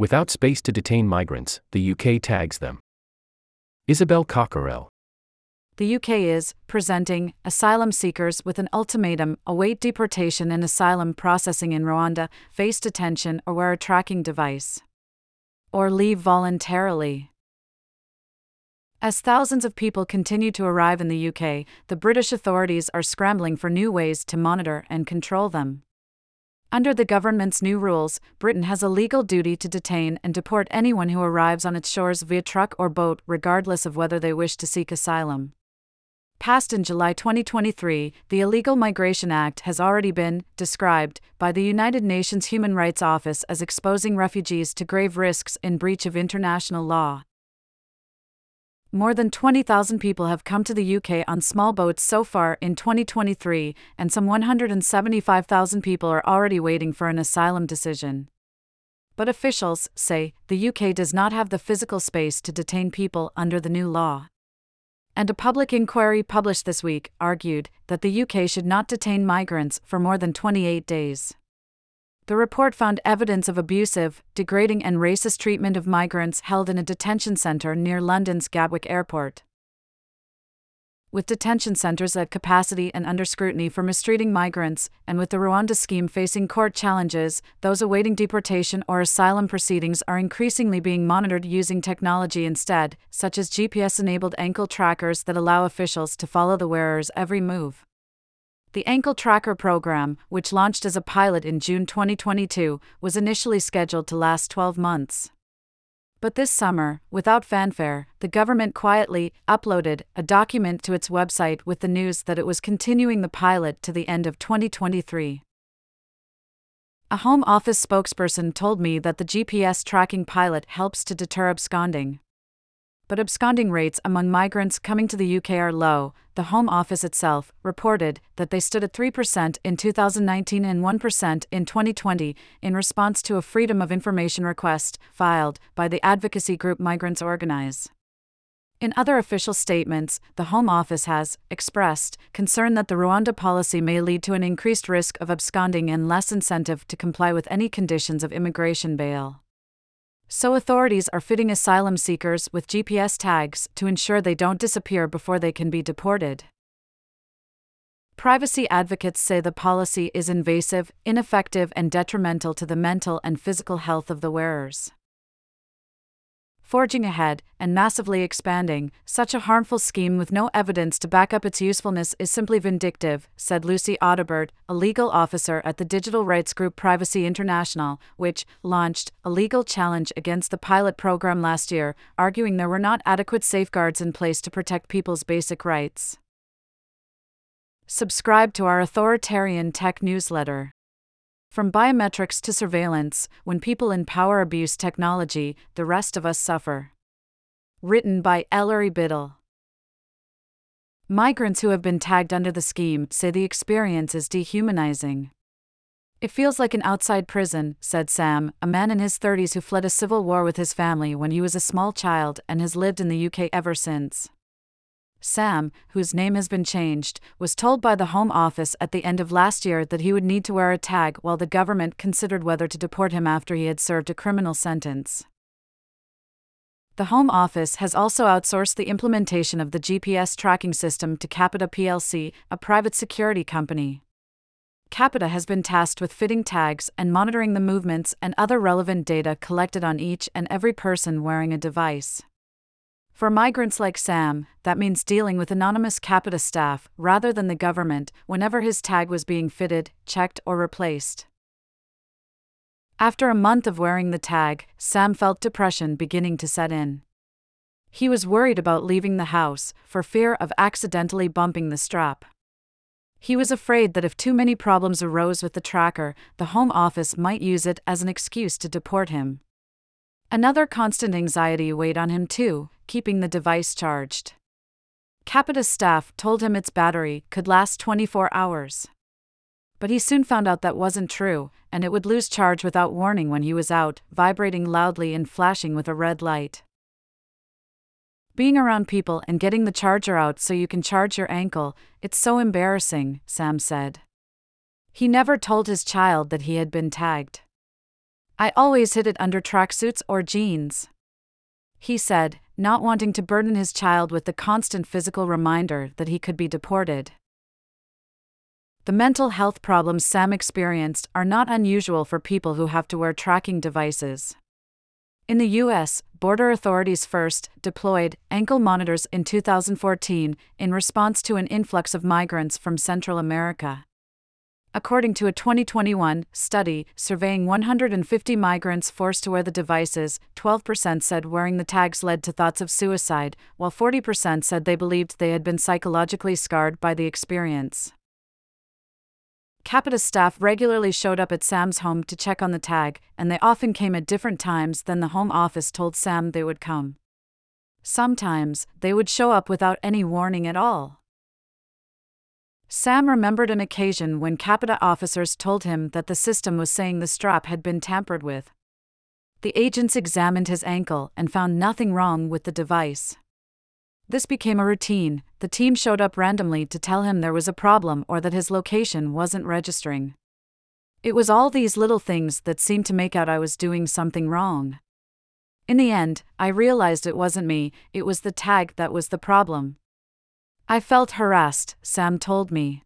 Without space to detain migrants, the UK tags them. Isabel Cockerell. The UK is presenting asylum seekers with an ultimatum await deportation and asylum processing in Rwanda, face detention, or wear a tracking device. Or leave voluntarily. As thousands of people continue to arrive in the UK, the British authorities are scrambling for new ways to monitor and control them. Under the government's new rules, Britain has a legal duty to detain and deport anyone who arrives on its shores via truck or boat, regardless of whether they wish to seek asylum. Passed in July 2023, the Illegal Migration Act has already been described by the United Nations Human Rights Office as exposing refugees to grave risks in breach of international law. More than 20,000 people have come to the UK on small boats so far in 2023, and some 175,000 people are already waiting for an asylum decision. But officials say the UK does not have the physical space to detain people under the new law. And a public inquiry published this week argued that the UK should not detain migrants for more than 28 days. The report found evidence of abusive, degrading, and racist treatment of migrants held in a detention centre near London's Gatwick Airport. With detention centres at capacity and under scrutiny for mistreating migrants, and with the Rwanda scheme facing court challenges, those awaiting deportation or asylum proceedings are increasingly being monitored using technology instead, such as GPS enabled ankle trackers that allow officials to follow the wearer's every move. The Ankle Tracker program, which launched as a pilot in June 2022, was initially scheduled to last 12 months. But this summer, without fanfare, the government quietly uploaded a document to its website with the news that it was continuing the pilot to the end of 2023. A Home Office spokesperson told me that the GPS tracking pilot helps to deter absconding but absconding rates among migrants coming to the UK are low. The Home Office itself reported that they stood at 3% in 2019 and 1% in 2020 in response to a Freedom of Information request filed by the advocacy group Migrants Organize. In other official statements, the Home Office has expressed concern that the Rwanda policy may lead to an increased risk of absconding and less incentive to comply with any conditions of immigration bail. So authorities are fitting asylum seekers with GPS tags to ensure they don't disappear before they can be deported. Privacy advocates say the policy is invasive, ineffective, and detrimental to the mental and physical health of the wearers forging ahead, and massively expanding, such a harmful scheme with no evidence to back up its usefulness is simply vindictive, said Lucie Audibert, a legal officer at the digital rights group Privacy International, which launched a legal challenge against the pilot program last year, arguing there were not adequate safeguards in place to protect people's basic rights. Subscribe to our authoritarian tech newsletter. From biometrics to surveillance, when people in power abuse technology, the rest of us suffer. Written by Ellery Biddle. Migrants who have been tagged under the scheme say the experience is dehumanizing. It feels like an outside prison, said Sam, a man in his 30s who fled a civil war with his family when he was a small child and has lived in the UK ever since. Sam, whose name has been changed, was told by the Home Office at the end of last year that he would need to wear a tag while the government considered whether to deport him after he had served a criminal sentence. The Home Office has also outsourced the implementation of the GPS tracking system to Capita plc, a private security company. Capita has been tasked with fitting tags and monitoring the movements and other relevant data collected on each and every person wearing a device. For migrants like Sam, that means dealing with anonymous Capita staff rather than the government whenever his tag was being fitted, checked, or replaced. After a month of wearing the tag, Sam felt depression beginning to set in. He was worried about leaving the house for fear of accidentally bumping the strap. He was afraid that if too many problems arose with the tracker, the Home Office might use it as an excuse to deport him. Another constant anxiety weighed on him, too, keeping the device charged. Capita's staff told him its battery could last 24 hours. But he soon found out that wasn't true, and it would lose charge without warning when he was out, vibrating loudly and flashing with a red light. Being around people and getting the charger out so you can charge your ankle, it's so embarrassing, Sam said. He never told his child that he had been tagged. I always hid it under tracksuits or jeans. He said, not wanting to burden his child with the constant physical reminder that he could be deported. The mental health problems Sam experienced are not unusual for people who have to wear tracking devices. In the U.S., border authorities first deployed ankle monitors in 2014 in response to an influx of migrants from Central America. According to a 2021 study surveying 150 migrants forced to wear the devices, 12% said wearing the tags led to thoughts of suicide, while 40% said they believed they had been psychologically scarred by the experience. Capita staff regularly showed up at Sam's home to check on the tag, and they often came at different times than the home office told Sam they would come. Sometimes, they would show up without any warning at all. Sam remembered an occasion when Capita officers told him that the system was saying the strap had been tampered with. The agents examined his ankle and found nothing wrong with the device. This became a routine. The team showed up randomly to tell him there was a problem or that his location wasn't registering. It was all these little things that seemed to make out I was doing something wrong. In the end, I realized it wasn't me, it was the tag that was the problem. I felt harassed, Sam told me.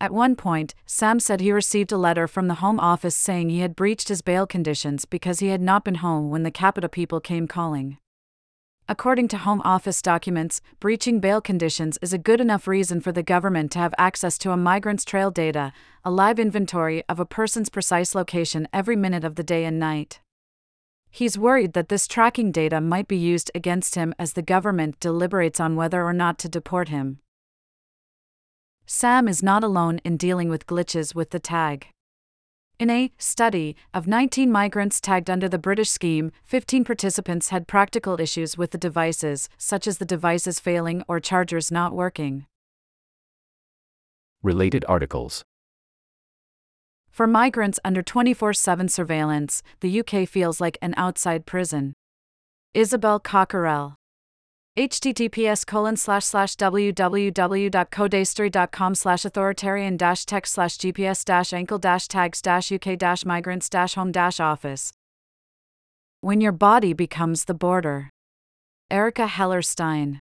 At one point, Sam said he received a letter from the Home Office saying he had breached his bail conditions because he had not been home when the Capita people came calling. According to Home Office documents, breaching bail conditions is a good enough reason for the government to have access to a migrant's trail data, a live inventory of a person's precise location every minute of the day and night. He's worried that this tracking data might be used against him as the government deliberates on whether or not to deport him. Sam is not alone in dealing with glitches with the tag. In a study of 19 migrants tagged under the British scheme, 15 participants had practical issues with the devices, such as the devices failing or chargers not working. Related articles For migrants under 24 7 surveillance, the UK feels like an outside prison. Isabel Cockerell https colon slash slash www.codastory.com slash authoritarian dash tech slash gps dash ankle dash tags dash uk dash migrants dash home dash office. When your body becomes the border. Erica hellerstein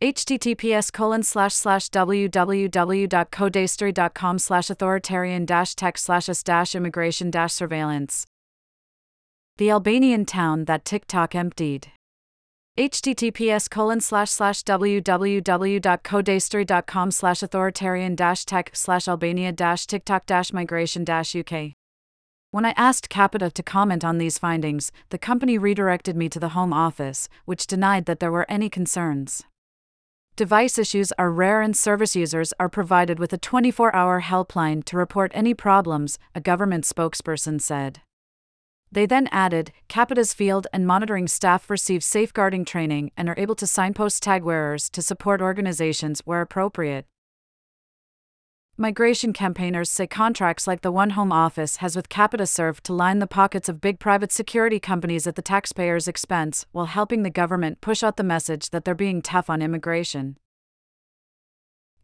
https colon slash slash www.codastory.com slash authoritarian dash tech slash us dash immigration dash surveillance. The albanian town that tiktok emptied. https colon slash slash www.codastory.com slash authoritarian dash tech slash albania dash tiktok dash migration dash uk when I asked Capita to comment on these findings, the company redirected me to the Home Office, which denied that there were any concerns. Device issues are rare and service users are provided with a 24 hour helpline to report any problems, a government spokesperson said. They then added Capita's field and monitoring staff receive safeguarding training and are able to signpost tag wearers to support organizations where appropriate. Migration campaigners say contracts like the one Home Office has with Capita serve to line the pockets of big private security companies at the taxpayer's expense while helping the government push out the message that they're being tough on immigration.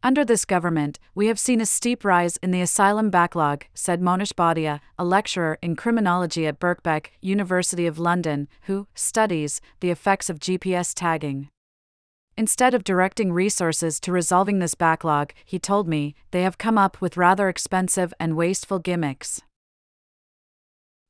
Under this government, we have seen a steep rise in the asylum backlog, said Monish Bhatia, a lecturer in criminology at Birkbeck, University of London, who studies the effects of GPS tagging. Instead of directing resources to resolving this backlog, he told me, they have come up with rather expensive and wasteful gimmicks.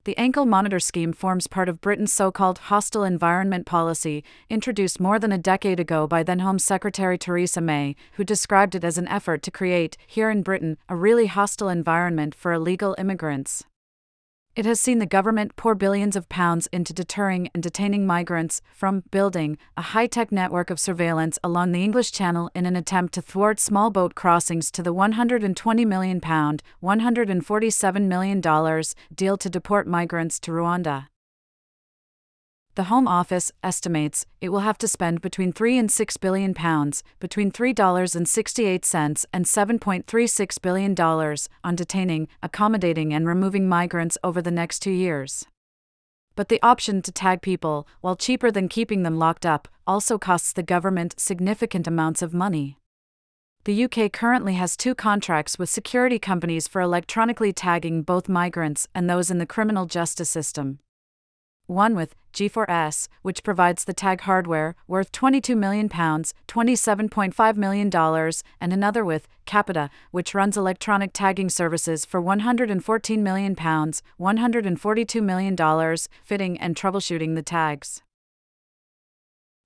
The ankle monitor scheme forms part of Britain's so called hostile environment policy, introduced more than a decade ago by then Home Secretary Theresa May, who described it as an effort to create, here in Britain, a really hostile environment for illegal immigrants. It has seen the government pour billions of pounds into deterring and detaining migrants from building a high tech network of surveillance along the English Channel in an attempt to thwart small boat crossings to the £120 million, $147 million deal to deport migrants to Rwanda. The Home Office estimates it will have to spend between 3 and 6 billion pounds, between $3.68 and $7.36 billion on detaining, accommodating and removing migrants over the next 2 years. But the option to tag people, while cheaper than keeping them locked up, also costs the government significant amounts of money. The UK currently has two contracts with security companies for electronically tagging both migrants and those in the criminal justice system. One with G4S, which provides the tag hardware, worth £22 million, $27.5 million, and another with Capita, which runs electronic tagging services for £114 million, $142 million, fitting and troubleshooting the tags.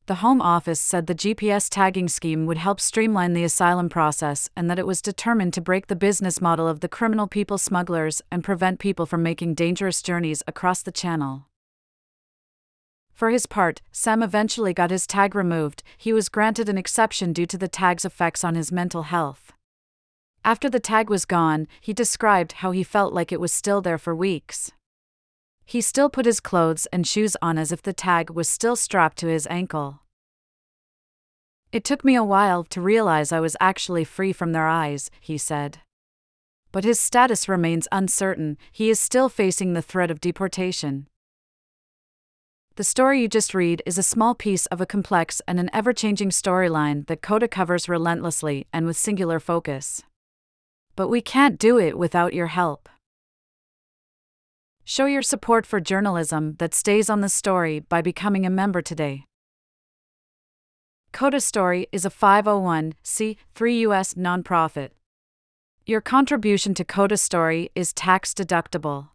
The Home Office said the GPS tagging scheme would help streamline the asylum process and that it was determined to break the business model of the criminal people smugglers and prevent people from making dangerous journeys across the channel. For his part, Sam eventually got his tag removed, he was granted an exception due to the tag's effects on his mental health. After the tag was gone, he described how he felt like it was still there for weeks. He still put his clothes and shoes on as if the tag was still strapped to his ankle. It took me a while to realize I was actually free from their eyes, he said. But his status remains uncertain, he is still facing the threat of deportation. The story you just read is a small piece of a complex and an ever changing storyline that Coda covers relentlessly and with singular focus. But we can't do it without your help. Show your support for journalism that stays on the story by becoming a member today. Coda Story is a 501c3 U.S. nonprofit. Your contribution to Coda Story is tax deductible.